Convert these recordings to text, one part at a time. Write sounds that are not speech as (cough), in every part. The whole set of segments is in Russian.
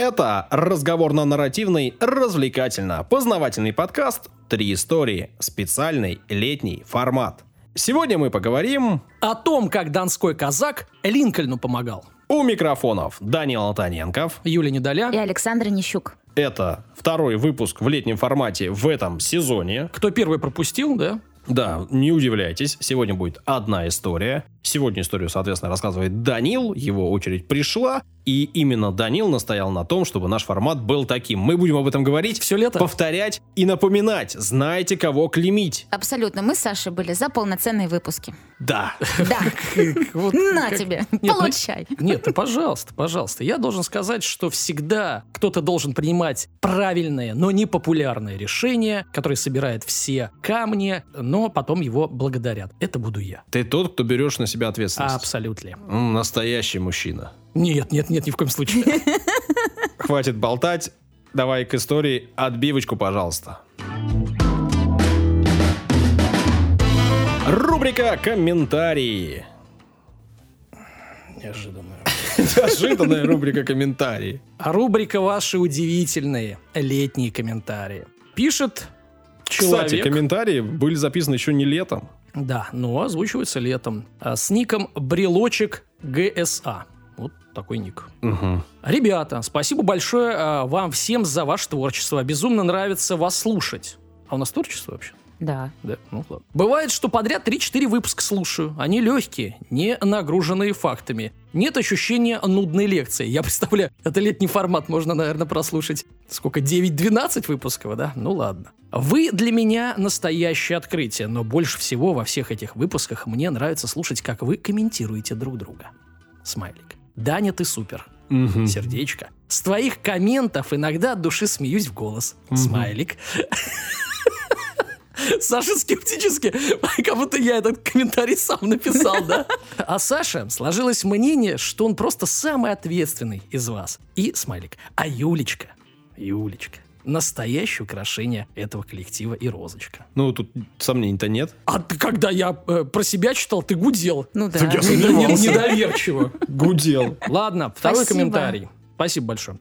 Это разговорно-нарративный, развлекательно-познавательный подкаст «Три истории». Специальный летний формат. Сегодня мы поговорим О том, как донской казак Линкольну помогал. у микрофонов Данил Антоненков. Юля Недоля. И Александр Нищук. Это второй выпуск в летнем формате в этом сезоне. Кто первый пропустил, да? Да, не удивляйтесь, сегодня будет одна история. Сегодня историю, соответственно, рассказывает Данил, его очередь пришла, и именно Данил настоял на том, чтобы наш формат был таким. Мы будем об этом говорить, Все лето? повторять и напоминать. Знаете, кого клеймить. Абсолютно. Мы с Сашей были за полноценные выпуски. Да. Да. (laughs) На тебе. Ну- Получай. Нет, ну пожалуйста, пожалуйста. Я должен сказать, что всегда кто-то должен принимать правильные, но не популярные решения, которые собирает все камни, но потом его благодарят. Это буду я. Ты тот, кто берешь на себя ответственность. Абсолютно. М, Настоящий мужчина. Нет, нет, нет, ни в коем случае. (laughs) Хватит болтать. Давай к истории отбивочку, пожалуйста. Рубрика «Комментарии». Неожиданно. Неожиданная рубрика «Комментарии». (laughs) Рубрика «Ваши удивительные летние комментарии». Пишет человек... Кстати, комментарии были записаны еще не летом. Да, но озвучивается летом. А, С ником Брелочек ГСА. Вот такой ник. Мгм. Ребята, спасибо большое а, вам всем за ваше творчество. Безумно нравится вас слушать. А у нас творчество вообще? Да. Да, ну ладно. Бывает, что подряд 3-4 выпуска слушаю. Они легкие, не нагруженные фактами. Нет ощущения нудной лекции. Я (laughs) представляю, это летний формат можно, наверное, прослушать. Сколько, 9-12 выпусков, да? Ну ладно. Вы для меня настоящее открытие, но больше всего во всех этих выпусках мне нравится слушать, как вы комментируете друг друга. Смайлик. Даня, ты супер. Мгм. Сердечко. С твоих комментов иногда от души смеюсь в голос. Смайлик. (laughs) (laughs) Саша скептически, (laughs) как будто я этот комментарий сам написал, да? А Саша сложилось мнение, что он просто самый ответственный из вас. И смайлик. А Юлечка, Юлечка, настоящее украшение этого коллектива и розочка. Ну, тут сомнений-то нет. А ты, когда я э, про себя читал, ты гудел. Ну да. Так я Не- не- сомневался. Недоверчиво. Гудел. Ладно, второй Спасибо. комментарий. Спасибо большое.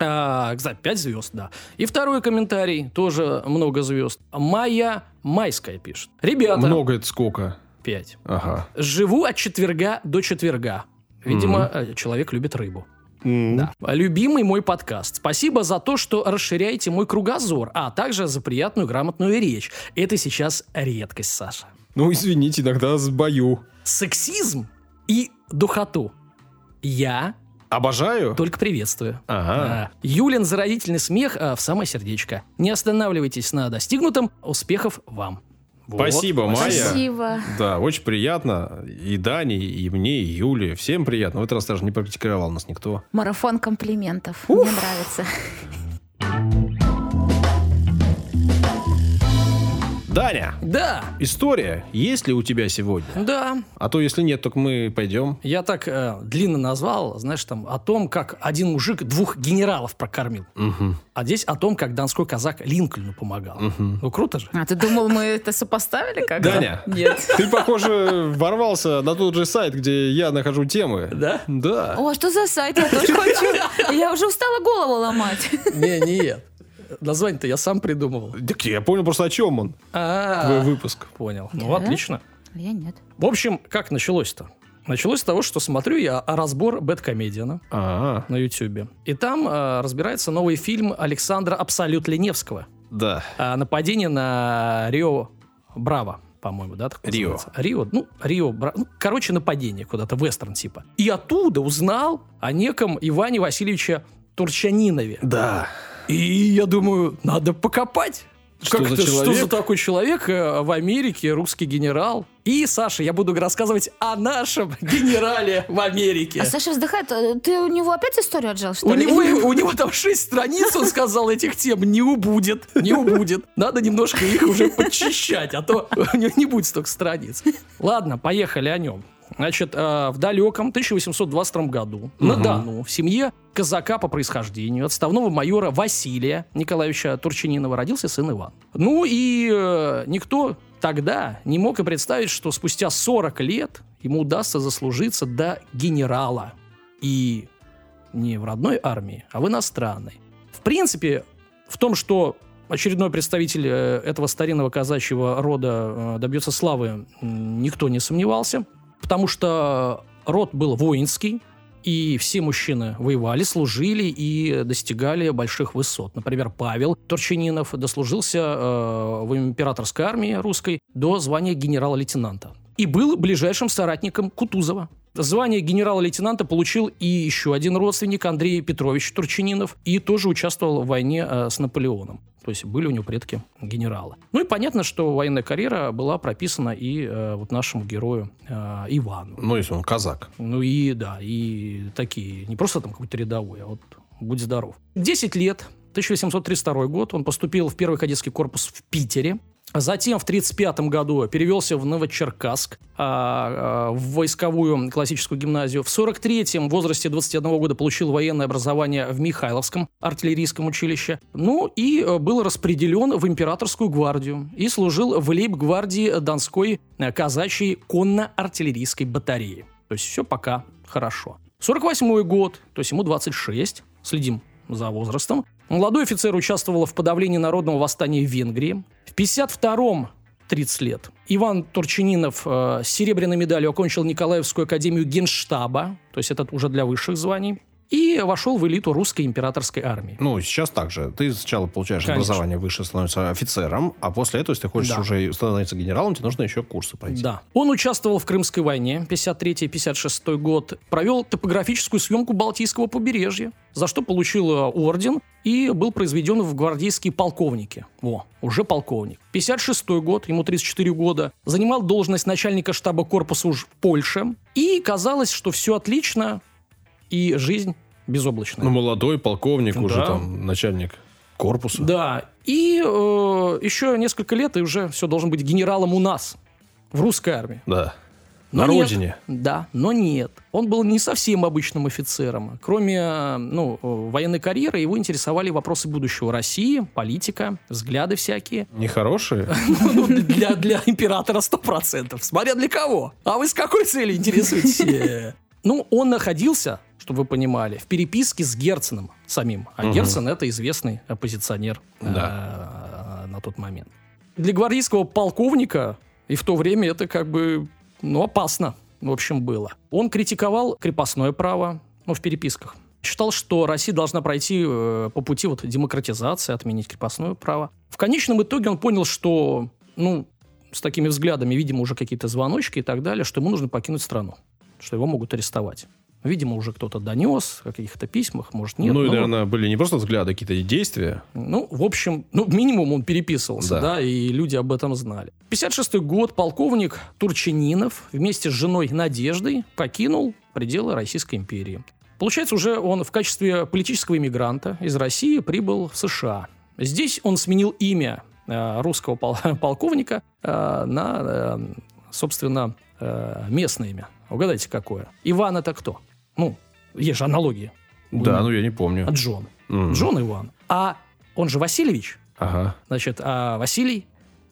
А, кстати, 5 звезд, да. И второй комментарий, тоже много звезд. Майя Майская пишет. Ребята, Много это сколько? 5. Ага. Живу от четверга до четверга. Видимо, э, человек любит рыбу. М. Да. Любимый мой подкаст. Спасибо за то, что расширяете мой кругозор, а также за приятную грамотную речь. Это сейчас редкость, Саша. Ну, извините, иногда сбою. Сексизм и духоту. Я Обожаю. только приветствую. Ага. Юлин заразительный смех а, в самое сердечко. Не останавливайтесь на достигнутом. Успехов вам. Вот. Спасибо, Майя. Спасибо. Да, очень приятно. И Дане, и мне, и Юле. Всем приятно. В этот раз даже не покритиковал нас никто. Марафон комплиментов. Мне нравится. Даня, Да, история есть ли у тебя сегодня? да. А то, если нет, только мы пойдем. Я так э, длинно назвал, знаешь, там, о том, как один мужик двух генералов прокормил. Мгм. А здесь о том, как донской казак Линкольну помогал. Ну, круто же. А ты думал, мы это сопоставили как-то? Даня. Нет. Ты, похоже, ворвался на тот же сайт, где я нахожу темы. Да? Да. О, что за сайт? Я тоже (laughs) хочу. Я уже устала голову ломать. Не, нет. Название-то я сам придумывал. Так я понял просто, о чем он. А, Твой выпуск. Понял. Ну, отлично. Я нет. В общем, как началось-то? Началось с того, что смотрю я разбор Бэткомедиана А, на Ютьюбе. И там э, разбирается новый фильм Александра Абсолют Леневского. да. А, нападение на Рио Браво, по-моему, да? так Рио. называется? Рио, ну, Рио Браво. Ну, короче, нападение куда-то, вестерн типа. И оттуда узнал о неком Иване Васильевиче Турчанинове. Да. И я думаю, надо покопать. Что Как за это, Что человек? за такой человек э, в Америке, русский генерал? И, Саша, я буду рассказывать о нашем (laughs) генерале в Америке. А Саша вздыхает. Э, Ты у него опять историю отжал, что У ли? него, (laughs) у него там шесть страниц, он сказал, этих тем не убудет, не убудет. Надо немножко их уже подчищать, а то (laughs) у него не будет столько страниц. Ладно, поехали о нем. Значит, э, в далеком 1822 году на Дону в семье казака по происхождению, отставного майора Василия Николаевича Турчининова родился сын Иван. Ну и э, никто тогда не мог и представить, что спустя 40 лет ему удастся заслужиться до генерала. И не в родной армии, а в иностранной. В принципе, в том, что очередной представитель э, этого старинного казачьего рода добьется славы, никто не сомневался, потому что род был воинский, и все мужчины воевали, служили и достигали больших высот. Например, Павел Турчининов дослужился э, в императорской армии русской до звания генерала-лейтенанта. И был ближайшим соратником Кутузова. Звание генерала-лейтенанта получил и еще один родственник Андрей Петрович Турчининов и тоже участвовал в войне э, с Наполеоном. То есть были у него предки генералы. Ну и понятно, что военная карьера была прописана и э, вот нашему герою э, Ивану. Ну, если он казак. Ну и да, и такие, не просто там какой-то рядовой, а вот будь здоров. Десять лет, 1832 год, он поступил в первый кадетский корпус в Питере. Затем в 1935 году перевелся в Новочеркасск, а, а, в войсковую классическую гимназию. В 1943 в возрасте 21 года получил военное образование в Михайловском артиллерийском училище. Ну и э, был распределен в императорскую гвардию и служил в лейб-гвардии Донской э, казачьей конно-артиллерийской батареи. То есть все пока хорошо. 48 год, то есть ему 26, следим за возрастом. Молодой офицер участвовал в подавлении народного восстания в Венгрии. В 52-м 30 лет. Иван Турчининов э, с серебряной медалью окончил Николаевскую академию генштаба, то есть это уже для высших званий и вошел в элиту русской императорской армии. Ну, сейчас так же. Ты сначала получаешь Конечно. образование выше, становишься офицером, а после этого, если ты хочешь да. уже становиться генералом, тебе нужно еще курсы пройти. Да. Он участвовал в Крымской войне 53-56 год, провел топографическую съемку Балтийского побережья, за что получил э, орден и был произведен в гвардейские полковники. Во, уже полковник. 56 год, ему 34 года, занимал должность начальника штаба корпуса уж в Польше. И казалось, что все отлично, и жизнь безоблачная. Ну, молодой полковник, да. уже там начальник корпуса. Да. И э, еще несколько лет, и уже все должен быть генералом у нас, в русской армии. Да. Но на нет, родине. Да, но нет. Он был не совсем обычным офицером. Кроме ну, военной карьеры, его интересовали вопросы будущего России, политика, взгляды всякие. Нехорошие? (laughs) Ну, для, для императора сто процентов. Смотря для кого. А вы с какой целью интересуетесь? (laughs) Ну, он находился чтобы вы понимали, в переписке с Герценом самим. А угу. Герцен это известный оппозиционер да. э, на тот момент. Для гвардейского полковника и в то время это как бы ну, опасно, в общем, было. Он критиковал крепостное право, ну, в переписках. Считал, что Россия должна пройти э, по пути вот демократизации, отменить крепостное право. В конечном итоге он понял, что, ну, с такими взглядами, видимо, уже какие-то звоночки и так далее, что ему нужно покинуть страну, что его могут арестовать. Видимо, уже кто-то донес о каких-то письмах, может, нет. Ну, и, наверное, были не просто взгляды, а какие-то действия. Ну, в общем, ну, минимум он переписывался, да, да и люди об этом знали. 56 год полковник Турчининов вместе с женой Надеждой покинул пределы Российской империи. Получается, уже он в качестве политического иммигранта из России прибыл в США. Здесь он сменил имя э, русского пол- (laughs) полковника э, на, э, собственно, э, местное имя. Угадайте, какое? Иван это кто? Ну, есть же аналогии. Да, ну я не помню. Джон. Mm. Джон Иван. А он же Васильевич. Ага. Значит, а Василий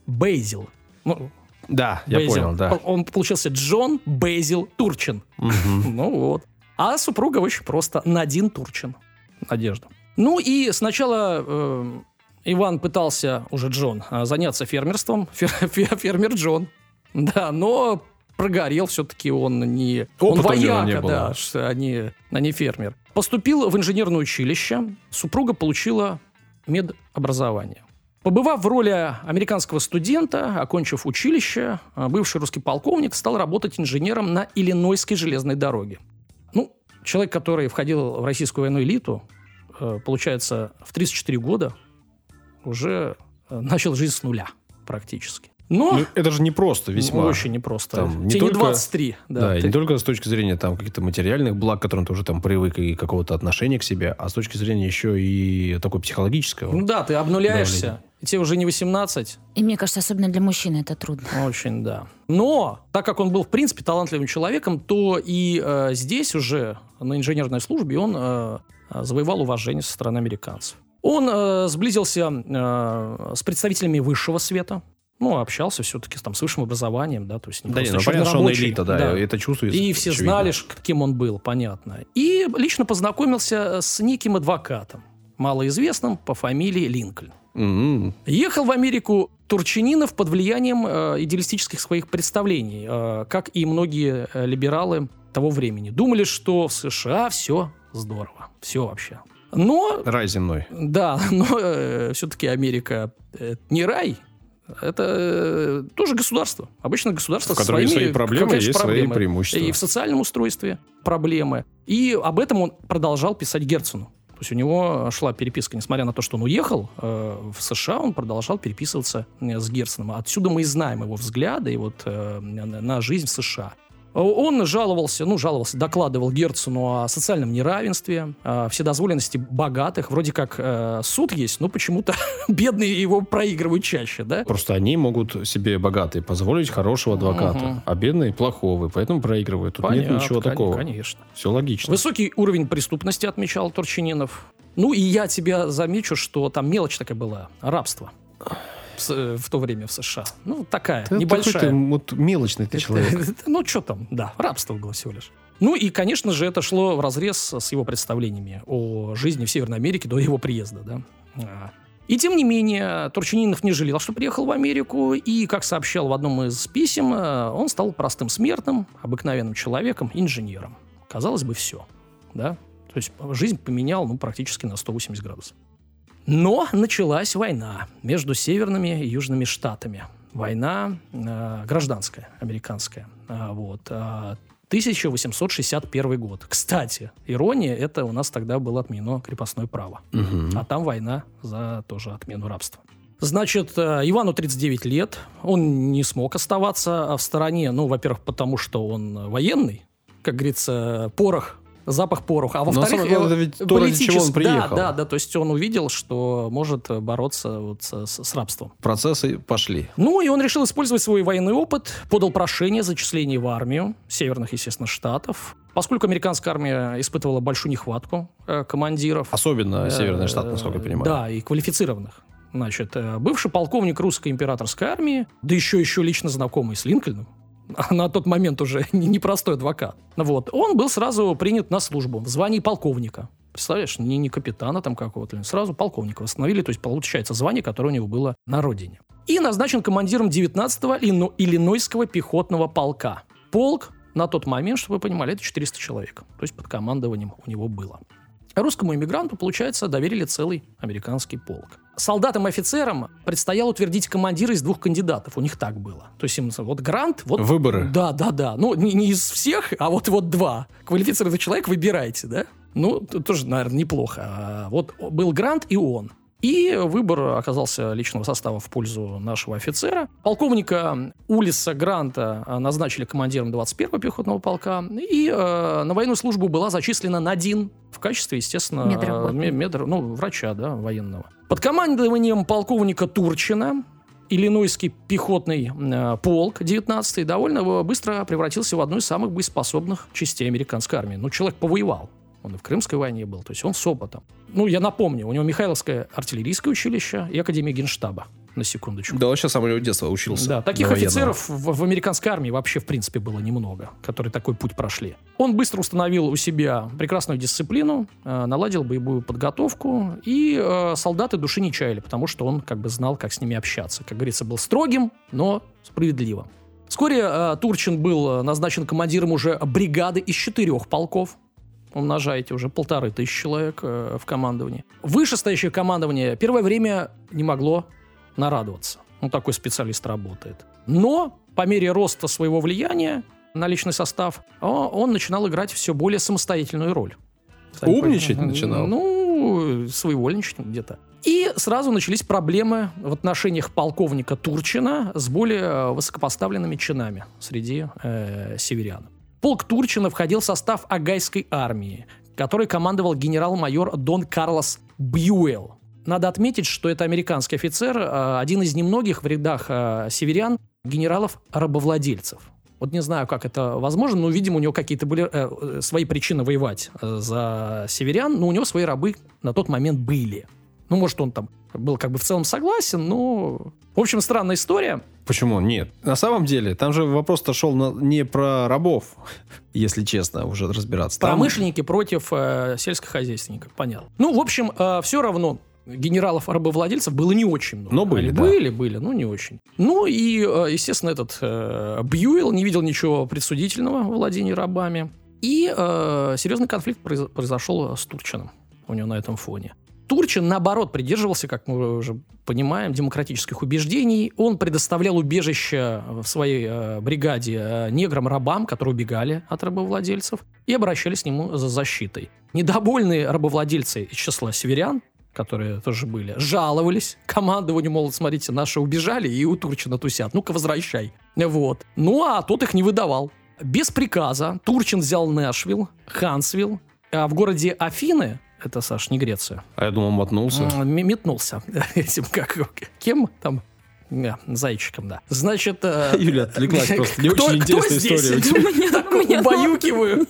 Бейзил. Ну, да, я Бейзил. понял, да. Он получился Джон Бейзил Турчин. Угу. (laughs) ну вот. А супруга очень просто Надин Турчин. Надежда. Ну и сначала э, Иван пытался, уже Джон, э, заняться фермерством. Фер, фермер Джон. Да, но прогорел все-таки он не... Опыта он вояка, не было. да, а не, а не фермер. Поступил в инженерное училище. Супруга получила медобразование. Побывав в роли американского студента, окончив училище, бывший русский полковник стал работать инженером на Иллинойской железной дороге. Ну, человек, который входил в российскую военную элиту, э, получается, в 34 года уже э, начал жизнь с нуля практически. Но... Ну, это же не просто весьма. Очень непросто. Там, не Тебе только, не 23. Да, да ты... и не только с точки зрения там, каких-то материальных благ, к которым ты уже там привык, и какого-то отношения к себе, а с точки зрения еще и такой психологического. Ну да, ты обнуляешься. Давления. И тебе уже не 18. И мне кажется, особенно для мужчины это трудно. Очень, да. Но, так как он был, в принципе, талантливым человеком, то и э, здесь уже, на инженерной службе, он э, завоевал уважение со стороны американцев. Он э, сблизился э, с представителями высшего света, Ну, общался все-таки там с высшим образованием, да, то есть не Да, не, просто ну черный понятно, что он элита, да, это чувствуется. И все очевидно. знали, кем он был, понятно. И лично познакомился с неким адвокатом, малоизвестным по фамилии Линкольн. М-м. Ехал в Америку Турчининов под влиянием э, идеалистических своих представлений, э, как и многие э, либералы того времени. Думали, что в США все здорово, все вообще. Но, Рай земной. да, (laughs) но все-таки Америка э, не рай, это э, тоже государство. Обычно государство В своими, свои проблемы, есть свои проблемы. преимущества. И в социальном устройстве проблемы. И об этом он продолжал писать Герцену. То есть у него шла переписка, несмотря на то, что он уехал э, в США, он продолжал переписываться э, с Герценом. Отсюда мы и знаем его взгляды и вот, э, на на жизнь в США. Он жаловался, ну, жаловался, докладывал Герцену о социальном неравенстве, о вседозволенности богатых. Вроде как э, суд есть, но почему-то (laughs) бедные его проигрывают чаще, да? Просто они могут себе богатые позволить хорошего адвоката, Мгм. а бедные плохого, и поэтому проигрывают. Тут Понятно, нет ничего такого. Конечно. Все логично. Высокий уровень преступности, отмечал Турчининов. Ну, и я тебя замечу, что там мелочь такая была. Рабство. В, э, в то время в США. Ну, такая, Ты небольшая. ты вот мелочный ты человек. (laughs) Ну, что там, да, рабство было всего лишь. Ну и, конечно же, это шло в разрез с его представлениями о жизни в Северной Америке до его приезда, да. А. И тем не менее, Турчининов не жалел, что приехал в Америку, и, как сообщал в одном из писем, э, он стал простым смертным, обыкновенным человеком, инженером. Казалось бы, все, да. То есть жизнь поменял, ну, практически на 180 градусов. Но началась война между северными и южными штатами. Война э, гражданская, американская. А, вот. а, 1861 год. Кстати, ирония, это у нас тогда было отменено крепостное право. Мгм. А там война за тоже отмену рабства. Значит, э, Ивану 39 лет. Он не смог оставаться в стороне. Ну, во-первых, потому что он военный. Как говорится, порох, запах пороха. А во-вторых, самое главное, э, ведь то, ради чего он приехал. Да, да, да. То есть он увидел, что может бороться вот с, с- с рабством. Процессы пошли. Ну, и он решил использовать свой военный опыт, подал прошение о зачислении в армию северных, естественно, штатов. Поскольку американская армия испытывала большую нехватку э, командиров. Особенно Северный Э, штат, насколько я понимаю. Да, и квалифицированных. Значит, э, бывший полковник русской императорской армии, да еще еще лично знакомый с Линкольном, (laughs) на тот момент уже (laughs) не- непростой адвокат. Вот. Он был сразу принят на службу в звании полковника. Представляешь, не, не капитана там какого-то, сразу полковника восстановили, то есть получается звание, которое у него было на родине. И назначен командиром 19-го Иллино- Иллинойского пехотного полка. Полк на тот момент, чтобы вы понимали, это 400 человек. То есть под командованием у него было. Русскому иммигранту, получается, доверили целый американский полк. Солдатам и офицерам предстояло утвердить командира из двух кандидатов. У них так было. То есть им вот грант, вот... Выборы. Да, да, да. Ну, не, не из всех, а вот, вот два. Квалифицированный человек выбирайте, да? Ну, тоже, наверное, неплохо. А вот был грант и он. И выбор оказался личного состава в пользу нашего офицера. Полковника Улиса Гранта а, назначили командиром 21-го пехотного полка. И э, на военную службу была зачислена Надин в качестве, естественно, Медработника. э, ме- медр- ну, врача, да, военного. Под командованием полковника Турчина Иллинойский пехотный э, полк 19-й довольно быстро превратился в одну из самых боеспособных частей американской армии. Ну, человек повоевал. Он и в Крымской войне был, то есть он с опытом. Ну, я напомню, у него Михайловское артиллерийское училище и Академия Генштаба, на секундочку. Да, он сейчас самого детства учился. Да, таких военного. офицеров в, в американской армии вообще, в принципе, было немного, которые такой путь прошли. Он быстро установил у себя прекрасную дисциплину, э, наладил боевую подготовку, и э, солдаты души не чаяли, потому что он как бы знал, как с ними общаться. Как говорится, был строгим, но справедливым. Вскоре э, Турчин был э, назначен командиром уже бригады из четырех полков. Умножаете уже полторы тысячи человек э, в командовании. Вышестоящее командование первое время не могло нарадоваться. Ну, такой специалист работает. Но по мере роста своего влияния на личный состав, он начинал играть все более самостоятельную роль. Сами Умничать понимаете. начинал? Ну, своевольничать где-то. И сразу начались проблемы в отношениях полковника Турчина с более э, высокопоставленными чинами среди э, северян. Полк Турчина входил в состав Агайской армии, которой командовал генерал-майор Дон Карлос Бьюэлл. Надо отметить, что это американский офицер, э, один из немногих в рядах э, северян генералов-рабовладельцев. Вот не знаю, как это возможно, но, видимо, у него какие-то были э, э, свои причины воевать за северян, но у него свои рабы на тот момент были. Ну, может, он там был как бы в целом согласен, но... В общем, странная история. Почему? Нет. На самом деле, там же вопрос-то шел на- не про рабов, (laughs) если честно, уже разбираться. Там- Промышленники против э, сельскохозяйственников, понятно. Ну, в общем, все равно генералов-рабовладельцев было не очень много. Но были, Они да. Были, были, но не очень. Ну и, э, естественно, этот э, Бьюэлл не видел ничего предсудительного в владении рабами. И э, серьезный конфликт произ- произошел с Турчином у него на этом фоне. Турчин, наоборот, придерживался, как мы уже понимаем, демократических убеждений. Он предоставлял убежище в своей э, бригаде э, неграм-рабам, которые убегали от рабовладельцев, и обращались к нему за защитой. Недовольные рабовладельцы из числа северян, которые тоже были, жаловались командованию, мол, смотрите, наши убежали и у Турчина тусят, ну-ка возвращай. Вот. Ну, а тот их не выдавал. Без приказа Турчин взял Нэшвилл, Хансвилл, а в городе Афины, это, Саш, не Греция, А я думал, мотнулся. М, Метнулся (laughs) этим, как, кем там, зайчиком, да. Значит... э, (laughs) Юля отвлеклась (laughs) просто. Не очень интересная история. убаюкиваю.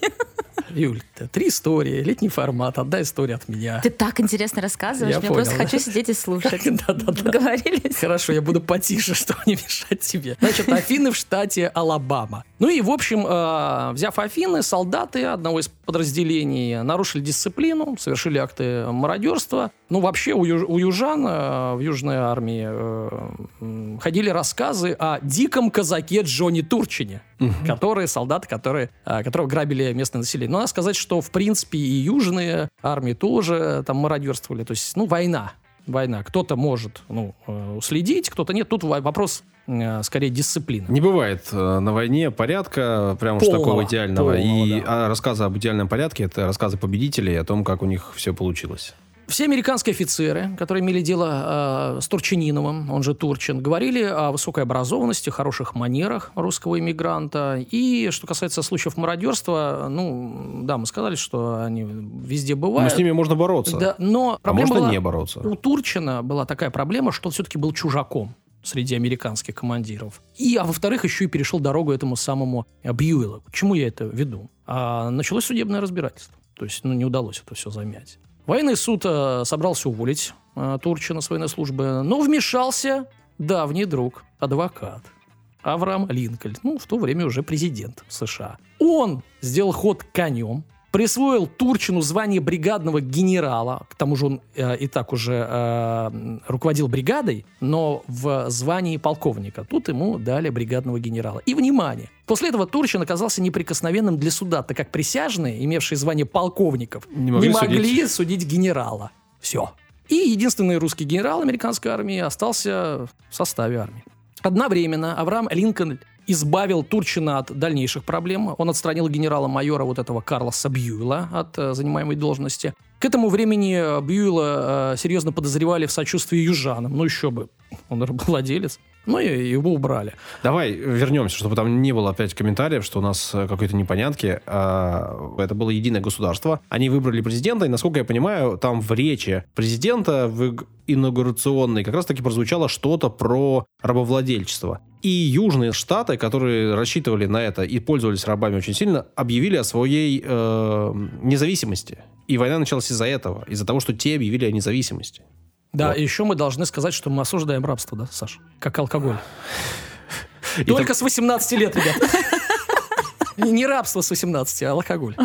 Юль, три истории, летний формат, одна история от меня. Ты так интересно рассказываешь, Я я, просто понял. хочу сидеть и слушать. (laughs) Да-да-да. Договорились? Хорошо, я буду потише, (laughs) чтобы не мешать тебе. Значит, Афины в штате Алабама. Ну и, в общем, э, взяв Афины, солдаты одного из подразделений нарушили дисциплину, совершили акты мародерства. Ну, вообще, у, юж- у южан э, в Южной армии э, ходили рассказы о диком казаке Джонни Турчине, которые солдаты, которые, э, которого грабили местное население. Но надо сказать, что, в принципе, и южные армии тоже там мародерствовали. То есть, ну, война война. Кто-то может ну, э, уследить, кто-то нет. Тут во- вопрос э, скорее дисциплины. Не бывает э, на войне порядка, прям уж Полного. такого идеального. Полного, и да. а рассказы об идеальном порядке это рассказы победителей о том, как у них все получилось. Все американские офицеры, которые имели дело э, с Турчининовым, он же Турчин, говорили о высокой образованности, хороших манерах русского иммигранта. И что касается случаев мародерства, ну, да, мы сказали, что они везде Но бывают. с ними можно бороться. Да, но а можно была- не бороться. У Турчина была такая проблема, что он все-таки был чужаком среди американских командиров. И, а во-вторых, еще и перешел дорогу этому самому э, Бьюэллу. К чему я это веду? А, началось судебное разбирательство. То есть, ну, не удалось это все замять. Военный суд э, собрался уволить э, Турчина с военной службы, но вмешался давний друг, адвокат. Авраам Линкольн, ну, в то время уже президент США. Он сделал ход конем, присвоил Турчину звание бригадного генерала, к тому же он э, и так уже э, руководил бригадой, но в звании полковника. Тут ему дали бригадного генерала. И, внимание, после этого Турчин оказался неприкосновенным для суда, так как присяжные, имевшие звание полковников, Не могли судить. судить генерала. Все. И единственный русский генерал американской армии остался в составе армии. Одновременно Авраам Линкольн избавил Турчина от дальнейших проблем. Он отстранил генерала-майора вот этого Карлоса Бьюэлла от э, занимаемой должности. К этому времени э, Бьюэлла э, серьезно подозревали в сочувствии южанам. Ну еще бы, он рабовладелец. Ну и его убрали. Давай вернемся, чтобы там не было опять комментариев, что у нас э, какой-то непонятки. А, Это было единое государство. Они выбрали президента, и, насколько я понимаю, там в речи президента, в инаугурационной, как раз-таки прозвучало что-то про рабовладельчество. И южные штаты, которые рассчитывали на это и пользовались рабами очень сильно, объявили о своей э, независимости. И война началась из-за этого, из-за того, что те объявили о независимости. Да, Вот. и еще мы должны сказать, что мы осуждаем рабство, да, Саш? Как алкоголь. Только с 18 лет, ребят. Не рабство с 18, а алкоголь.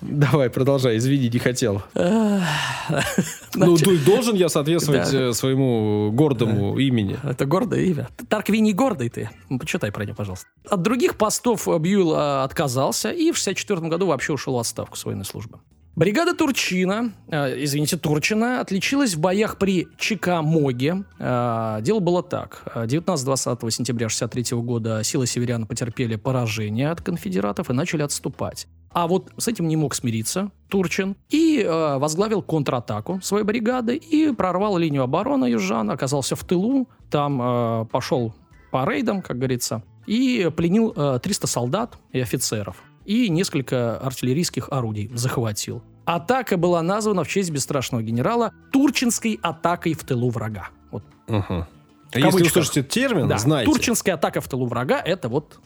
Давай, продолжай, извини, не хотел. Ну, должен я соответствовать э, своему гордому имени. Это гордое имя. Тарквини гордый ты. Почитай про него, пожалуйста. От других постов Бьюэлл а, отказался и в 64 году вообще ушел в отставку с военной службы. Бригада Турчина, э, извините, Турчина, отличилась в боях при Чикамоге. Э, дело было так. Э, 19-20 сентября 63 года силы северян потерпели поражение от конфедератов и начали отступать. А вот с этим не мог смириться Турчин и э, возглавил контратаку своей бригады и прорвал линию обороны южан, оказался в тылу, там э, пошел по рейдам, как говорится, и пленил э, 300 солдат и офицеров и несколько артиллерийских орудий захватил. Атака была названа в честь бесстрашного генерала Турчинской атакой в тылу врага. Вот, Мгм. В Если кавычках. услышите термин, да. знайте. Турчинская атака в тылу врага это вот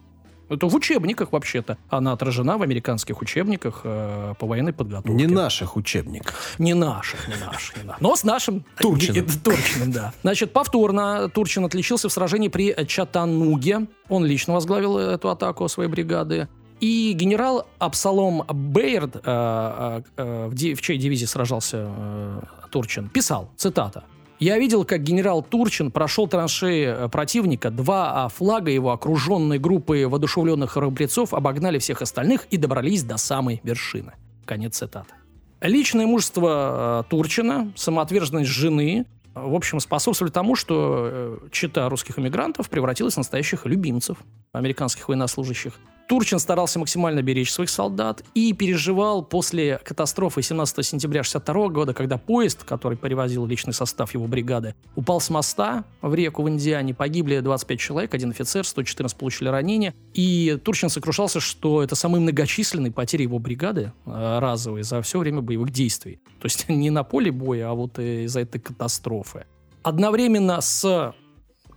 Это в учебниках вообще-то. Она отражена в американских учебниках э, по военной подготовке. Не наших учебников. Не наших, не наших, не наших. Но с нашим... (laughs) Турчиным. (laughs) Турчиным, да. Значит, повторно Турчин отличился в сражении при Чатануге. Он лично возглавил эту атаку своей бригады. И генерал Абсалом Бейерд, э, э, э, в, в чьей дивизии сражался э, Турчин, писал, цитата, «Я видел, как генерал Турчин прошел траншеи э, противника, два а, флага его, окруженные группой воодушевленных храбрецов, обогнали всех остальных и добрались до самой вершины». Конец цитаты. Личное мужество э, Турчина, самоотверженность жены, в общем, способствовали тому, что чита русских эмигрантов превратилась в настоящих любимцев американских военнослужащих. Турчин старался максимально беречь своих солдат и переживал после катастрофы 17 сентября 62 года, когда поезд, который перевозил личный состав его бригады, упал с моста в реку в Индиане, погибли 25 человек, один офицер, 114 получили ранения. И Турчин сокрушался, что это самые многочисленные потери его бригады э, разовые за все время боевых действий. То есть (laughs) не на поле боя, а вот э, из-за этой катастрофы. Одновременно с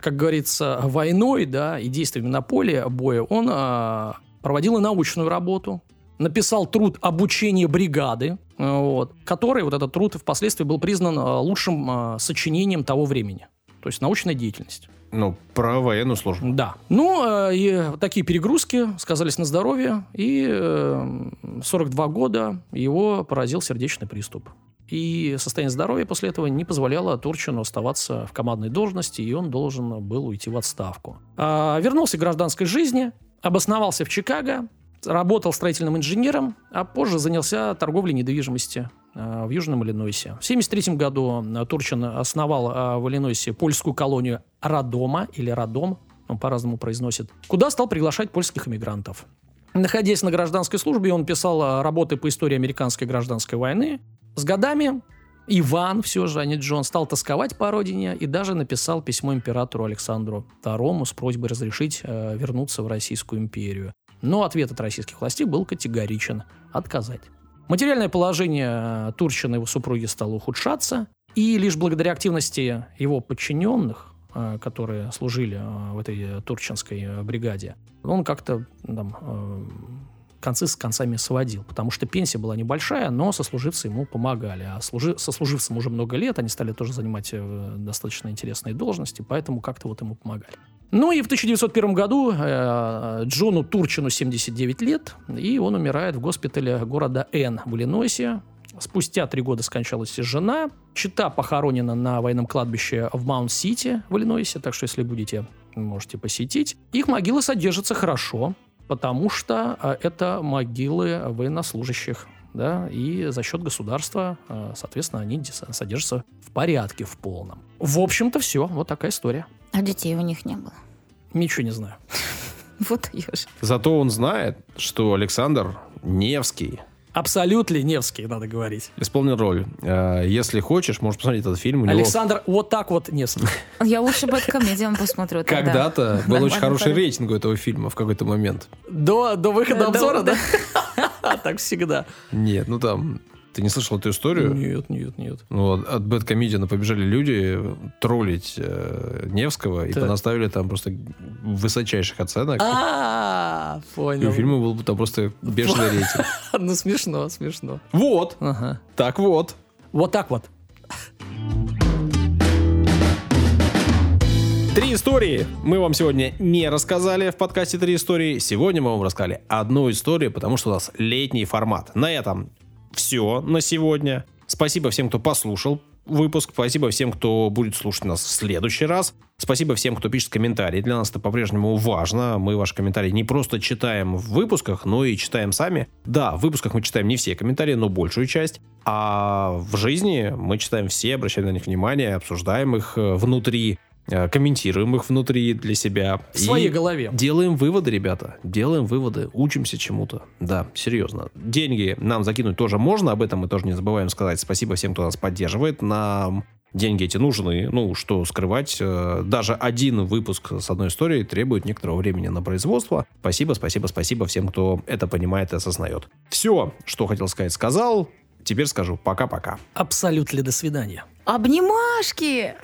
как говорится, войной, да, и действиями на поле боя, он а, проводил и научную работу, написал труд обучения бригады, вот, который, вот этот труд, впоследствии был признан а, лучшим а, сочинением того времени. То есть научная деятельность. Ну, про военную службу. Да. Ну, э, и такие перегрузки сказались на здоровье, и э, 42 года его поразил сердечный приступ. И состояние здоровья после этого не позволяло Турчину оставаться в командной должности, и он должен был уйти в отставку. А, вернулся к гражданской жизни, обосновался в Чикаго, работал строительным инженером, а позже занялся торговлей недвижимости а, в Южном Иллинойсе. В 1973 году а, Турчин основал а, в Иллинойсе польскую колонию Радома или Радом, он по-разному произносит, куда стал приглашать польских иммигрантов. Находясь на гражданской службе, он писал работы по истории американской гражданской войны. С годами Иван, все же, а не Джон, стал тосковать по родине и даже написал письмо императору Александру II с просьбой разрешить э, вернуться в Российскую империю. Но ответ от российских властей был категоричен – отказать. Материальное положение э, Турчина и его супруги стало ухудшаться, и лишь благодаря активности его подчиненных, э, которые служили э, в этой турчинской бригаде, он как-то там, концы с концами сводил, потому что пенсия была небольшая, но сослуживцы ему помогали. А служи, сослуживцам уже много лет, они стали тоже занимать э, достаточно интересные должности, поэтому как-то вот ему помогали. Ну и в 1901 году э, Джону Турчину 79 лет, и он умирает в госпитале города Н в Иллинойсе. Спустя три года скончалась жена. Чета похоронена на военном кладбище в Маунт-Сити в Иллинойсе, так что если будете, можете посетить. Их могилы содержатся хорошо, потому что э, это могилы военнослужащих. Да, и за счет государства, э, соответственно, они содержатся в порядке, в полном. В общем-то, все. Вот такая история. А детей у них не было. Ничего не знаю. (laughs) Вот ешь. Зато он знает, что Александр Невский Абсолютно Невский, надо говорить. исполнил роль. Э, Если хочешь, можешь посмотреть этот фильм. У него Александр вот так вот Невский. (laughs) Я лучше Бэткомедиан посмотрю тогда. когда-то был очень хороший рейтинг у этого фильма в какой-то момент. До, до выхода До обзора, да? (laughs) Так всегда. Нет, ну там... Ты не слышал эту историю? Нет, нет, нет. Ну, от- от Бэткомедиана побежали люди троллить э, Невского и Так. понаставили там просто высочайших оценок. А, И у понял. фильма был там просто бешеный рейтинг. (laughs) Ну, смешно, смешно. Вот, Ага. так вот. Вот так вот. Три истории мы вам сегодня не рассказали в подкасте «Три истории». Сегодня мы вам рассказали одну историю, потому что у нас летний формат. На этом все на сегодня. Спасибо всем, кто послушал выпуск. Спасибо всем, кто будет слушать нас в следующий раз. Спасибо всем, кто пишет комментарии. Для нас это по-прежнему важно. Мы ваши комментарии не просто читаем в выпусках, но и читаем сами. Да, в выпусках мы читаем не все комментарии, но большую часть. А в жизни мы читаем все, обращаем на них внимание, обсуждаем их э, внутри, комментируем их внутри для себя. В своей голове. Делаем выводы, ребята. Делаем выводы. Учимся чему-то. Да, серьезно. Деньги нам закинуть тоже можно. Об этом мы тоже не забываем сказать. Спасибо всем, кто нас поддерживает. Нам деньги эти нужны. Ну, что скрывать. Э, Даже один выпуск с одной историей требует некоторого времени на производство. Спасибо, спасибо, спасибо всем, кто это понимает и осознает. Все, что хотел сказать, сказал. Теперь скажу пока-пока. Абсолютно до свидания. Обнимашки!